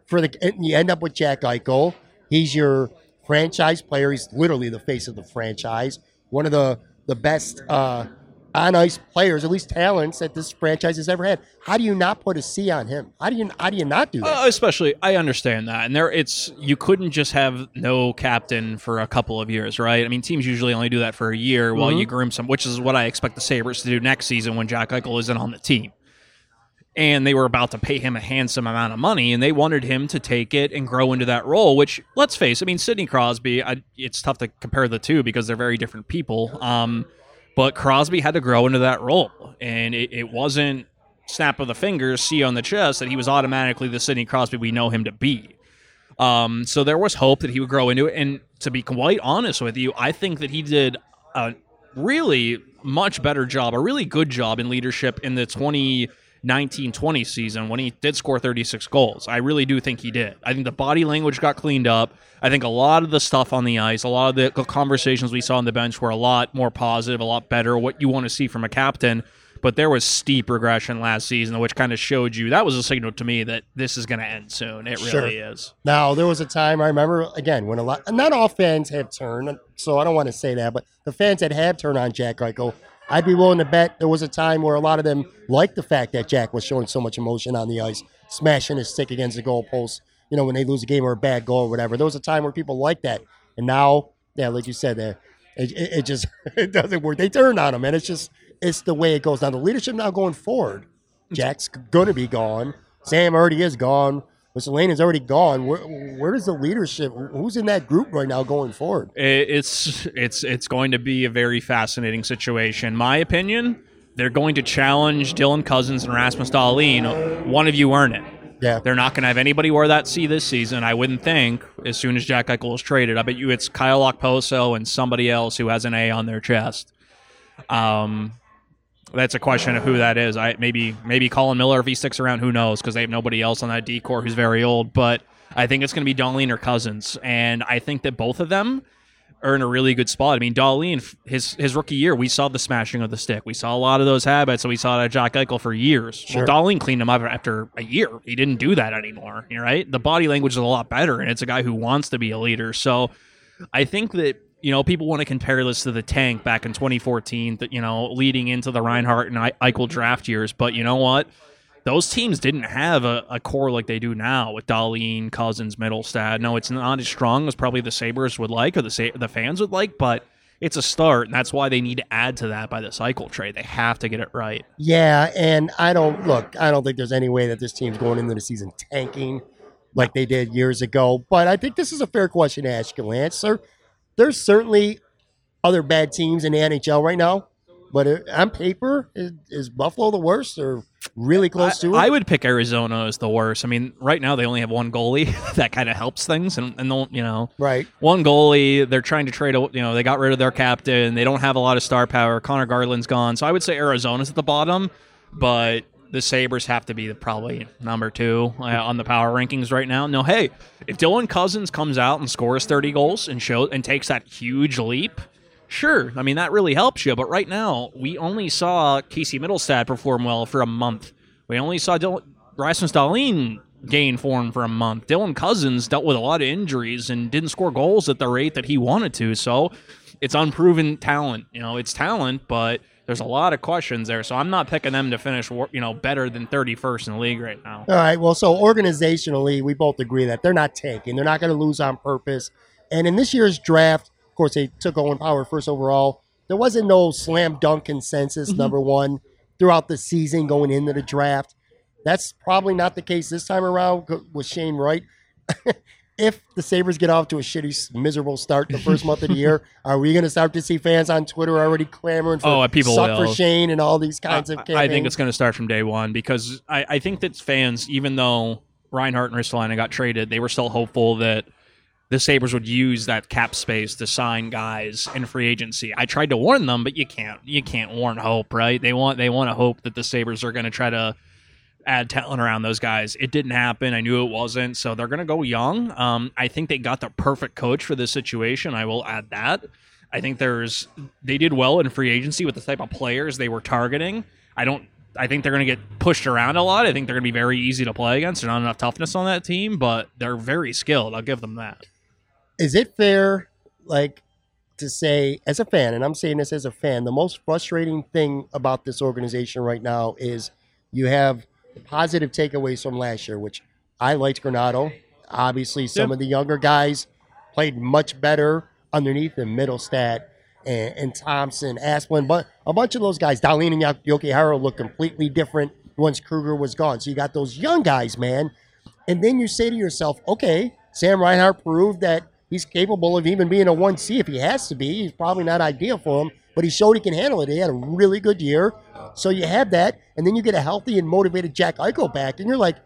for the, and you end up with Jack Eichel. He's your franchise player. He's literally the face of the franchise. One of the the best uh, on ice players, at least talents that this franchise has ever had. How do you not put a C on him? How do you how do you not do that? Uh, especially, I understand that, and there, it's you couldn't just have no captain for a couple of years, right? I mean, teams usually only do that for a year while you groom some, which is what I expect the Sabres to do next season when Jack Eichel isn't on the team. And they were about to pay him a handsome amount of money, and they wanted him to take it and grow into that role. Which, let's face, I mean, Sidney Crosby. I, it's tough to compare the two because they're very different people. Um, but Crosby had to grow into that role, and it, it wasn't snap of the fingers, see on the chest, that he was automatically the Sidney Crosby we know him to be. Um, so there was hope that he would grow into it. And to be quite honest with you, I think that he did a really much better job, a really good job in leadership in the 2019 20 season when he did score 36 goals. I really do think he did. I think the body language got cleaned up. I think a lot of the stuff on the ice, a lot of the conversations we saw on the bench were a lot more positive, a lot better, what you want to see from a captain. But there was steep regression last season, which kind of showed you that was a signal to me that this is going to end soon. It Sure. really is. Now there was a time I remember again when a lot not all fans have turned, so I don't want to say that, but the fans that have turned on Jack Eichel, I'd be willing to bet there was a time where a lot of them liked the fact that Jack was showing so much emotion on the ice, smashing his stick against the goalpost. You know when they lose a game or a bad goal or whatever. There was a time where people liked that, and now, yeah, like you said, there, it, it, it just (laughs) it doesn't work. They turned on him, and it's just it's the way it goes. Now the leadership now going forward, Jack's going to be gone. Sam already is gone. Miscellaneous already gone. Where, where does the leadership? Who's in that group right now going forward? It's it's it's going to be a very fascinating situation. My opinion, they're going to challenge Dylan Cozens and Rasmus Dahlin. One of you earn it. Yeah, They're not going to have anybody wear that C this season. I wouldn't think. As soon as Jack Eichel is traded, I bet you it's Kyle Okposo and somebody else who has an A on their chest. Um, that's a question of who that is. I maybe maybe Colin Miller if he sticks around. Who knows? Because they have nobody else on that decor who's very old. But I think it's going to be Dahlin or Cozens, and I think that both of them are in a really good spot. I mean, Dahlin, his his rookie year, we saw the smashing of the stick. We saw a lot of those habits, and we saw that at Jack Eichel for years. Sure. Well, Dahlin cleaned him up after a year. He didn't do that anymore. You're right. The body language is a lot better, and it's a guy who wants to be a leader. So I think that you know, people want to compare this to the tank back in 2014, that you know, leading into the Reinhart and Eichel draft years. But you know what? Those teams didn't have a, a core like they do now with Dahlin, Cozens, Mittelstadt. No, it's not as strong as probably the Sabres would like or the Sa- the fans would like, but it's a start, and that's why they need to add to that by the Eichel trade. They have to get it right. Yeah, and I don't look. I don't think there's any way that this team's going into the season tanking like they did years ago. But I think this is a fair question to ask you. Sir, there's certainly other bad teams in the NHL right now. But uh, on paper, is, is Buffalo the worst or really close to it? I would pick Arizona as the worst. I mean, right now they only have one goalie. (laughs) that kind of helps things, and and you know, right. one goalie. They're trying to trade. a- You know, they got rid of their captain. They don't have a lot of star power. Conor Garland's gone, so I would say Arizona's at the bottom, but the Sabres have to be the, probably number two uh, on the power rankings right now. No, hey, if Dylan Cozens comes out and scores 30 goals and shows and takes that huge leap, sure. I mean, that really helps you. But right now, we only saw Casey Mittelstadt perform well for a month. We only saw Dylan, Rasmus Dahlin gain form for a month. Dylan Cozens dealt with a lot of injuries and didn't score goals at the rate that he wanted to. So it's unproven talent. You know, it's talent, but there's a lot of questions there. So I'm not picking them to finish, you know, better than 31st in the league right now. All right. Well, so organizationally, we both agree that they're not tanking. They're not going to lose on purpose. And in this year's draft, of course, they took Owen Power first overall. There wasn't no slam dunk consensus, mm-hmm. number one, throughout the season going into the draft. That's probably not the case this time around with Shane Wright. (laughs) if the Sabres get off to a shitty, miserable start the first month of the year, (laughs) are we going to start to see fans on Twitter already clamoring for Oh, uh, people suck will. for Shane and all these kinds of I- campaigns? I think it's going to start from day one because I, I think that fans, even though Reinhart and Ristolainen got traded, they were still hopeful that the Sabres would use that cap space to sign guys in free agency. I tried to warn them, but you can't you can't warn hope, right? They want they want to hope that the Sabres are going to try to add talent around those guys. It didn't happen. I knew it wasn't. So they're going to go young. Um, I think they got the perfect coach for this situation. I will add that. I think there's they did well in free agency with the type of players they were targeting. I don't. I think they're going to get pushed around a lot. I think they're going to be very easy to play against. There's not enough toughness on that team, but they're very skilled. I'll give them that. is it fair like to say as a fan and i'm saying this as a fan the most frustrating thing about this organization right now is you have positive takeaways from last year which i liked Granato obviously some Yeah. of the younger guys played much better underneath him Mittelstadt and, and thompson Asplund but a bunch of those guys Dahlin and Jokiharju look completely different once Krueger was gone so you got those young guys man and then you say to yourself, okay, Sam Reinhart proved that he's capable of even being a 1C if he has to be. He's probably not ideal for him, but he showed he can handle it. He had a really good year. So you have that, and then you get a healthy and motivated Jack Eichel back, and you're like,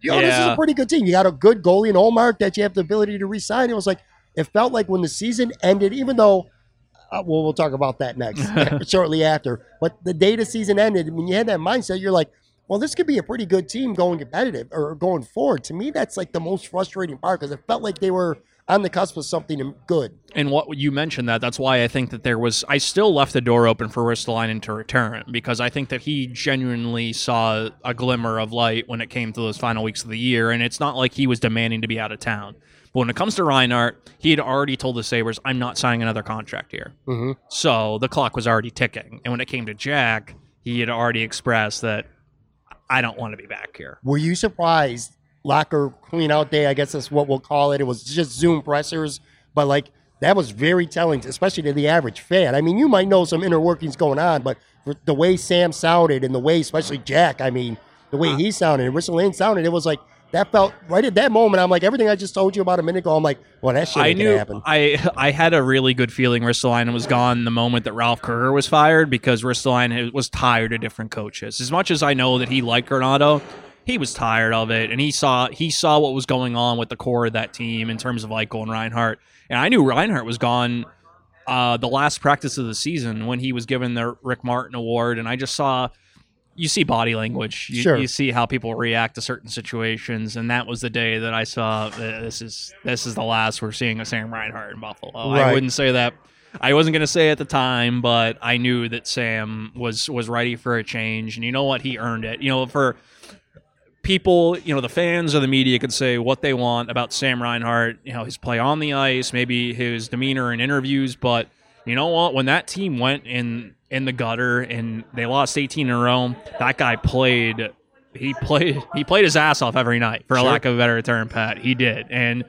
yo, this is a pretty good team. You got a good goalie in Ullmark that you have the ability to resign. It was like, it felt like when the season ended, even though, uh, well, we'll talk about that next, (laughs) shortly after, but the day the season ended, when you had that mindset, you're like, well, this could be a pretty good team going competitive or going forward. To me, that's like the most frustrating part because it felt like they were on the cusp of something good. And what you mentioned that that's why I think that there was I still left the door open for Ristolainen to return because I think that he genuinely saw a glimmer of light when it came to those final weeks of the year and it's not like he was demanding to be out of town. But when it comes to Reinhart, he had already told the Sabres, I'm not signing another contract here. Mm-hmm. So the clock was already ticking. And when it came to Jack, he had already expressed that I don't want to be back here. Were you surprised? Locker clean out day, I guess that's what we'll call it. It was just Zoom pressers, but like that was very telling, especially to the average fan. I mean, you might know some inner workings going on, but for the way Sam sounded and the way, especially Jack, I mean, the way uh-huh. he sounded and Ristolainen sounded, it was like that felt right at that moment. I'm like, everything I just told you about a minute ago, I'm like, well, that shit I knew happen. I I had a really good feeling Ristolainen was gone the moment that Ralph Krueger was fired because Ristolainen was tired of different coaches. As much as I know that he liked Granato, he was tired of it, and he saw he saw what was going on with the core of that team in terms of Eichel and Reinhart. And I knew Reinhart was gone uh, the last practice of the season when he was given the Rick Martin Award, and I just saw. You see body language. You, Sure. you see how people react to certain situations, and that was the day that I saw this is this is the last we're seeing of Sam Reinhart in Buffalo. Right. I wouldn't say that. I wasn't going to say at the time, but I knew that Sam was was ready for a change, and you know what? He earned it. You know, for people, you know, the fans or the media could say what they want about Sam Reinhart, you know, his play on the ice, maybe his demeanor in interviews, but you know what? When that team went in in the gutter and they lost 18 in a row, that guy played he played he played his ass off every night for a lack of a better term, Pat. He did. And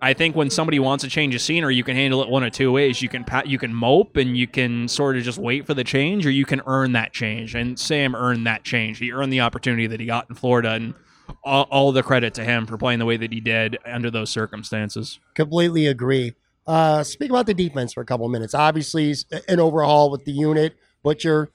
I think when somebody wants to change of scenery, you can handle it one of two ways. You can pat, you can mope and you can sort of just wait for the change, or you can earn that change. And Sam earned that change. He earned the opportunity that he got in Florida, and all, all the credit to him for playing the way that he did under those circumstances. Completely agree. Uh, speak about the defense for a couple of minutes. Obviously, an overhaul with the unit, Butcher,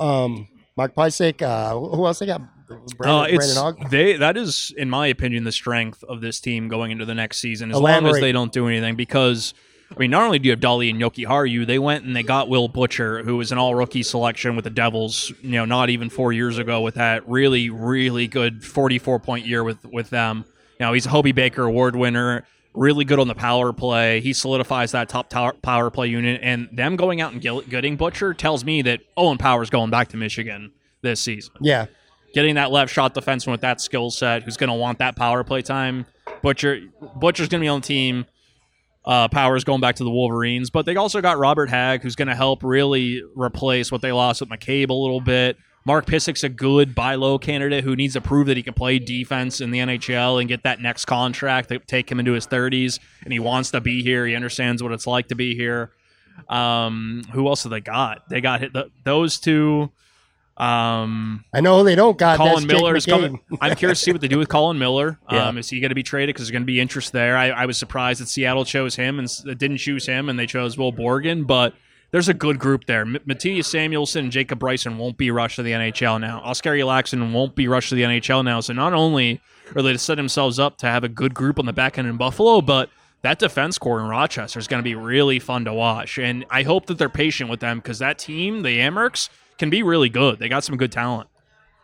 um, Mark Pysyk. Uh, who else they got? Brandon, Uh, it's Brandon they that is, in my opinion, the strength of this team going into the next season. As long as they don't do anything, because I mean, not only do you have Dahlin and Jokiharju, they went and they got Will Butcher, who was an all rookie selection with the Devils. You know, not even four years ago with that really, really good forty-four point year with with them. You know, he's a Hobey Baker Award winner. Really good on the power play. He solidifies that top tower, power play unit, and them going out and getting Butcher tells me that Owen Power's going back to Michigan this season Yeah, getting that left shot defenseman with that skill set who's going to want that power play time. Butcher Butcher's going to be on the team. Uh, Powers going back to the Wolverines, but they also got Robert Hagg, who's going to help really replace what they lost with McCabe a little bit. Mark Pysyk's a good buy low candidate who needs to prove that he can play defense in the NHL and get that next contract that take him into his 30s. And he wants to be here. He understands what it's like to be here. Um, who else have they got? They got hit the, those two. Um, I know they don't got Colin Miller is coming. I'm curious to see what they do with Colin Miller. (laughs) Yeah. Um, is he going to be traded? Because there's going to be interest there. I, I was surprised that Seattle chose him and didn't choose him, and they chose Will Borgen. But there's a good group there. M- Mattias Samuelsson and Jacob Bryson won't be rushed to the NHL now. Oscar Laxon won't be rushed to the NHL now. So not only are they to set themselves up to have a good group on the back end in Buffalo, but that defense core in Rochester is going to be really fun to watch. And I hope that they're patient with them because that team, the Amerks, can be really good. They got some good talent.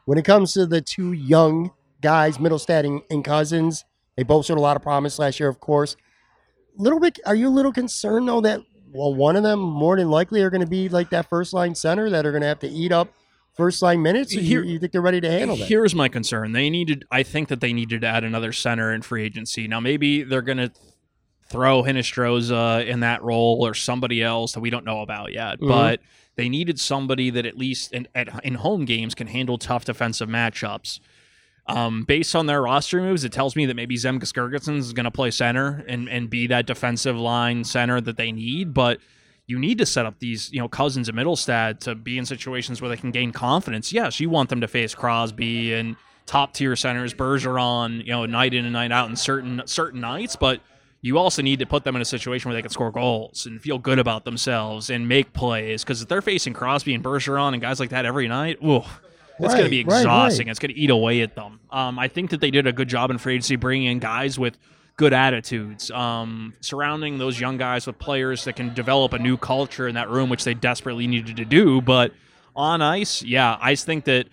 When it comes to the two young guys, Mittelstadt and, and Cozens, they both showed a lot of promise last year, of course. Little bit, are you a little concerned though that well, one of them more than likely are going to be like that first line center that are going to have to eat up first line minutes? Or you, you think they're ready to handle that? Here's my concern. They needed I think that they needed to add another center in free agency. Now maybe they're gonna throw Hinostroza in that role or somebody else that we don't know about yet. Mhm. But they needed somebody that at least in, at, in home games can handle tough defensive matchups. Um, based on their roster moves, it tells me that maybe Zemgus Girgensons is going to play center and, and be that defensive line center that they need. But you need to set up these, you know, Cozens and Mittelstadt to be in situations where they can gain confidence. Yes, you want them to face Crosby and top tier centers, Bergeron, you know, night in and night out in certain certain nights, but you also need to put them in a situation where they can score goals and feel good about themselves and make plays. Because if they're facing Crosby and Bergeron and guys like that every night, ooh, it's going to be Right, right, exhausting. right. It's going to eat away at them. Um, I think that they did a good job in free agency bringing in guys with good attitudes, um, surrounding those young guys with players that can develop a new culture in that room, which they desperately needed to do. But on ice, yeah, I think that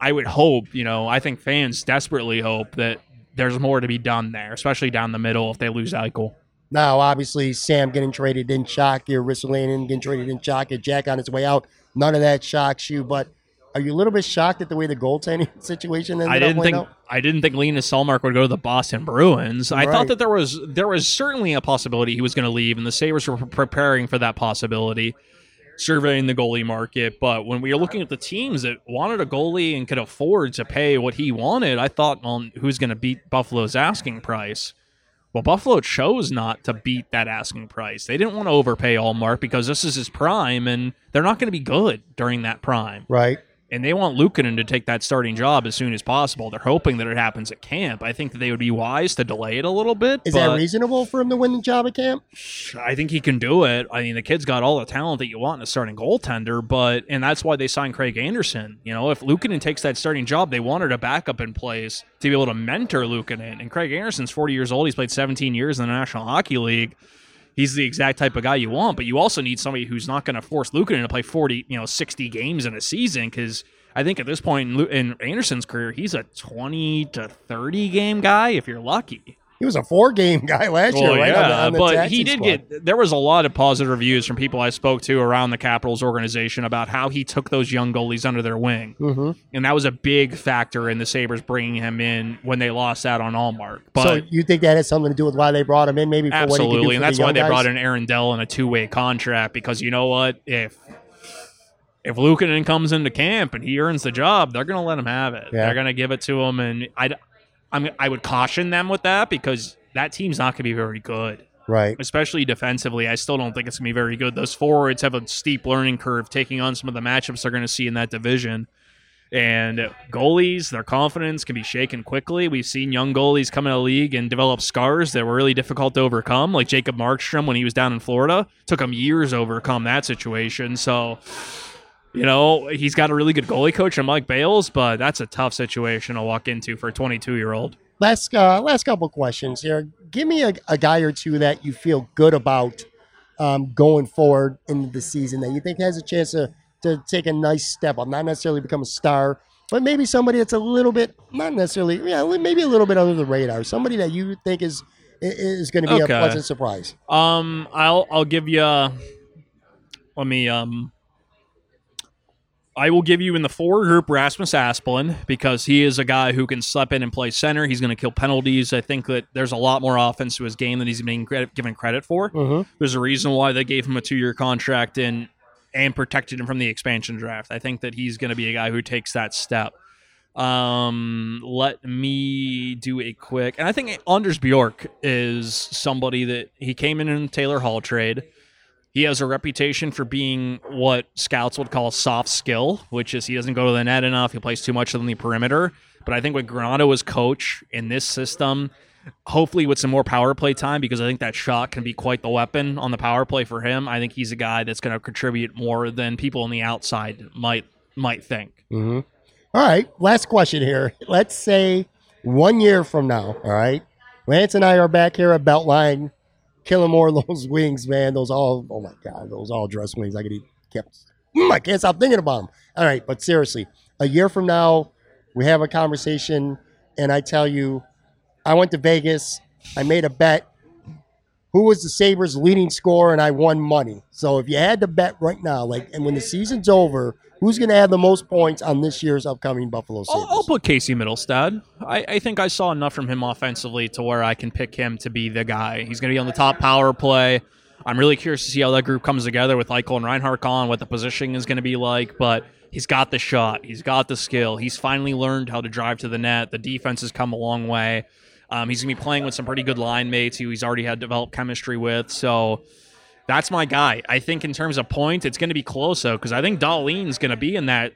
I would hope, you know, I think fans desperately hope that there's more to be done there, especially down the middle if they lose Eichel. Now, obviously, Sam getting traded didn't shock you. Ristolainen getting traded didn't shock you. Jack on his way out. None of that shocks you. But are you a little bit shocked at the way the goaltending (laughs) situation ended I didn't playing think out? I didn't think Linus Ullmark would go to the Boston Bruins. I thought that there was there was certainly a possibility he was going to leave, and the Sabres were preparing for that possibility, surveying the goalie market. But when we were looking at the teams that wanted a goalie and could afford to pay what he wanted, I thought, well, who's going to beat Buffalo's asking price? Well, Buffalo chose not to beat that asking price. They didn't want to overpay Ullmark because this is his prime, and they're not going to be good during that prime Right. And they want Luukkonen to take that starting job as soon as possible. They're hoping that it happens at camp. I think that they would be wise to delay it a little bit. Is that reasonable for him to win the job at camp? I think he can do it. I mean, the kid's got all the talent that you want in a starting goaltender, but and that's why they signed Craig Anderson. You know, if Luukkonen takes that starting job, they wanted a backup in place to be able to mentor Luukkonen. And Craig Anderson's 40 years old. He's played 17 years in the National Hockey League. He's the exact type of guy you want, but you also need somebody who's not going to force Luukkonen to play 40, you know, 60 games in a season because I think at this point in, in Anderson's career, he's a 20 to 30 game guy if you're lucky. He was a four game guy last Well, year, right? yeah, on the, on the but he did squad. get. There was a lot of positive reviews from people I spoke to around the Capitals organization about how he took those young goalies under their wing, Mhm. and that was a big factor in the Sabres bringing him in when they lost out on Ullmark. But so you think that has something to do with why they brought him in? Maybe for what he do Absolutely, and the that's why they guys? brought in Aaron Dell in a two-way contract because you know what? If if Luukkonen comes into camp and he earns the job, they're going to let him have it. Yeah. They're going to give it to him, and I, I'm, I would caution them with that because that team's not going to be very good, right. especially defensively. I still don't think it's going to be very good. Those forwards have a steep learning curve taking on some of the matchups they're going to see in that division. And goalies, their confidence can be shaken quickly. We've seen young goalies come in the league and develop scars that were really difficult to overcome, like Jacob Markstrom when he was down in Florida. Took him years to overcome that situation. So, you know, he's got a really good goalie coach in Mike Bales, but that's a tough situation to walk into for a 22 year old. Last uh, last couple questions here. Give me a, a guy or two that you feel good about um, going forward into the season that you think has a chance to, to take a nice step up, not necessarily become a star, but maybe somebody that's a little bit, not necessarily, yeah, maybe a little bit under the radar. Somebody that you think is is going to be Okay. a pleasant surprise. Um, I'll I'll give you. Let me um. I will give you in the forward group Rasmus Asplund because he is a guy who can step in and play center. He's going to kill penalties. I think that there's a lot more offense to his game than he's being credit, given credit for. Mm-hmm. There's a reason why they gave him a two year contract and and protected him from the expansion draft. I think that he's going to be a guy who takes that step. Um, let me do a quick, and I think Anders Bjork is somebody that he came in in the Taylor Hall trade. He has a reputation for being what scouts would call soft skill, which is he doesn't go to the net enough. He plays too much on the perimeter. But I think with Granato as coach in this system, hopefully with some more power play time, because I think that shot can be quite the weapon on the power play for him. I think he's a guy that's going to contribute more than people on the outside might might think. Mm-hmm. All right, last question here. Let's say one year from now, all right, Lance and I are back here at Beltline, killing more of those (laughs) wings, man. Those all, oh my God, those all dress wings. I could eat, kept, mm, I can't stop thinking about them. All right, but seriously, a year from now, we have a conversation, and I tell you, I went to Vegas, I made a bet. Who was the Sabres' leading scorer, and I won money. So if you had to bet right now, like, and when the season's over, who's going to have the most points on this year's upcoming Buffalo Sabres? I'll, I'll put Casey Mittelstadt. I, I think I saw enough from him offensively to where I can pick him to be the guy. He's going to be on the top power play. I'm really curious to see how that group comes together with Eichel and Reinhart gone, what the positioning is going to be like. But he's got the shot, he's got the skill. He's finally learned how to drive to the net. The defense has come a long way. Um, he's going to be playing with some pretty good line mates who he's already had developed chemistry with. So that's my guy. I think in terms of points, it's going to be close though, because I think Dahlin's going to be in that.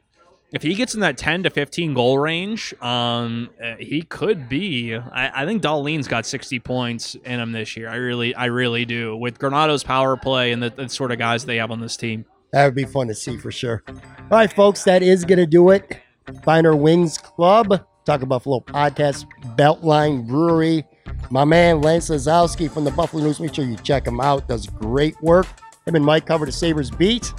If he gets in that 10 to 15 goal range, um, uh, he could be. I, I think Dahlin's got 60 points in him this year. I really, I really do. With Granato's power play and the, the sort of guys they have on this team. That would be fun to see for sure. All right, folks, that is going to do it. Finer Wings Club, Talk about Buffalo podcast, Beltline Brewery. My man, Lance Lysowski from the Buffalo News. Make sure you check him out. Does great work. Him and Mike cover the Sabres beat.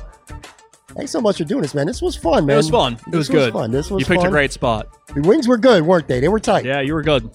Thanks so much for doing this, man. This was fun, man. It was fun. It This was good. fun. This was you picked fun. a great spot. The wings were good, weren't they? They were tight. Yeah, you were good.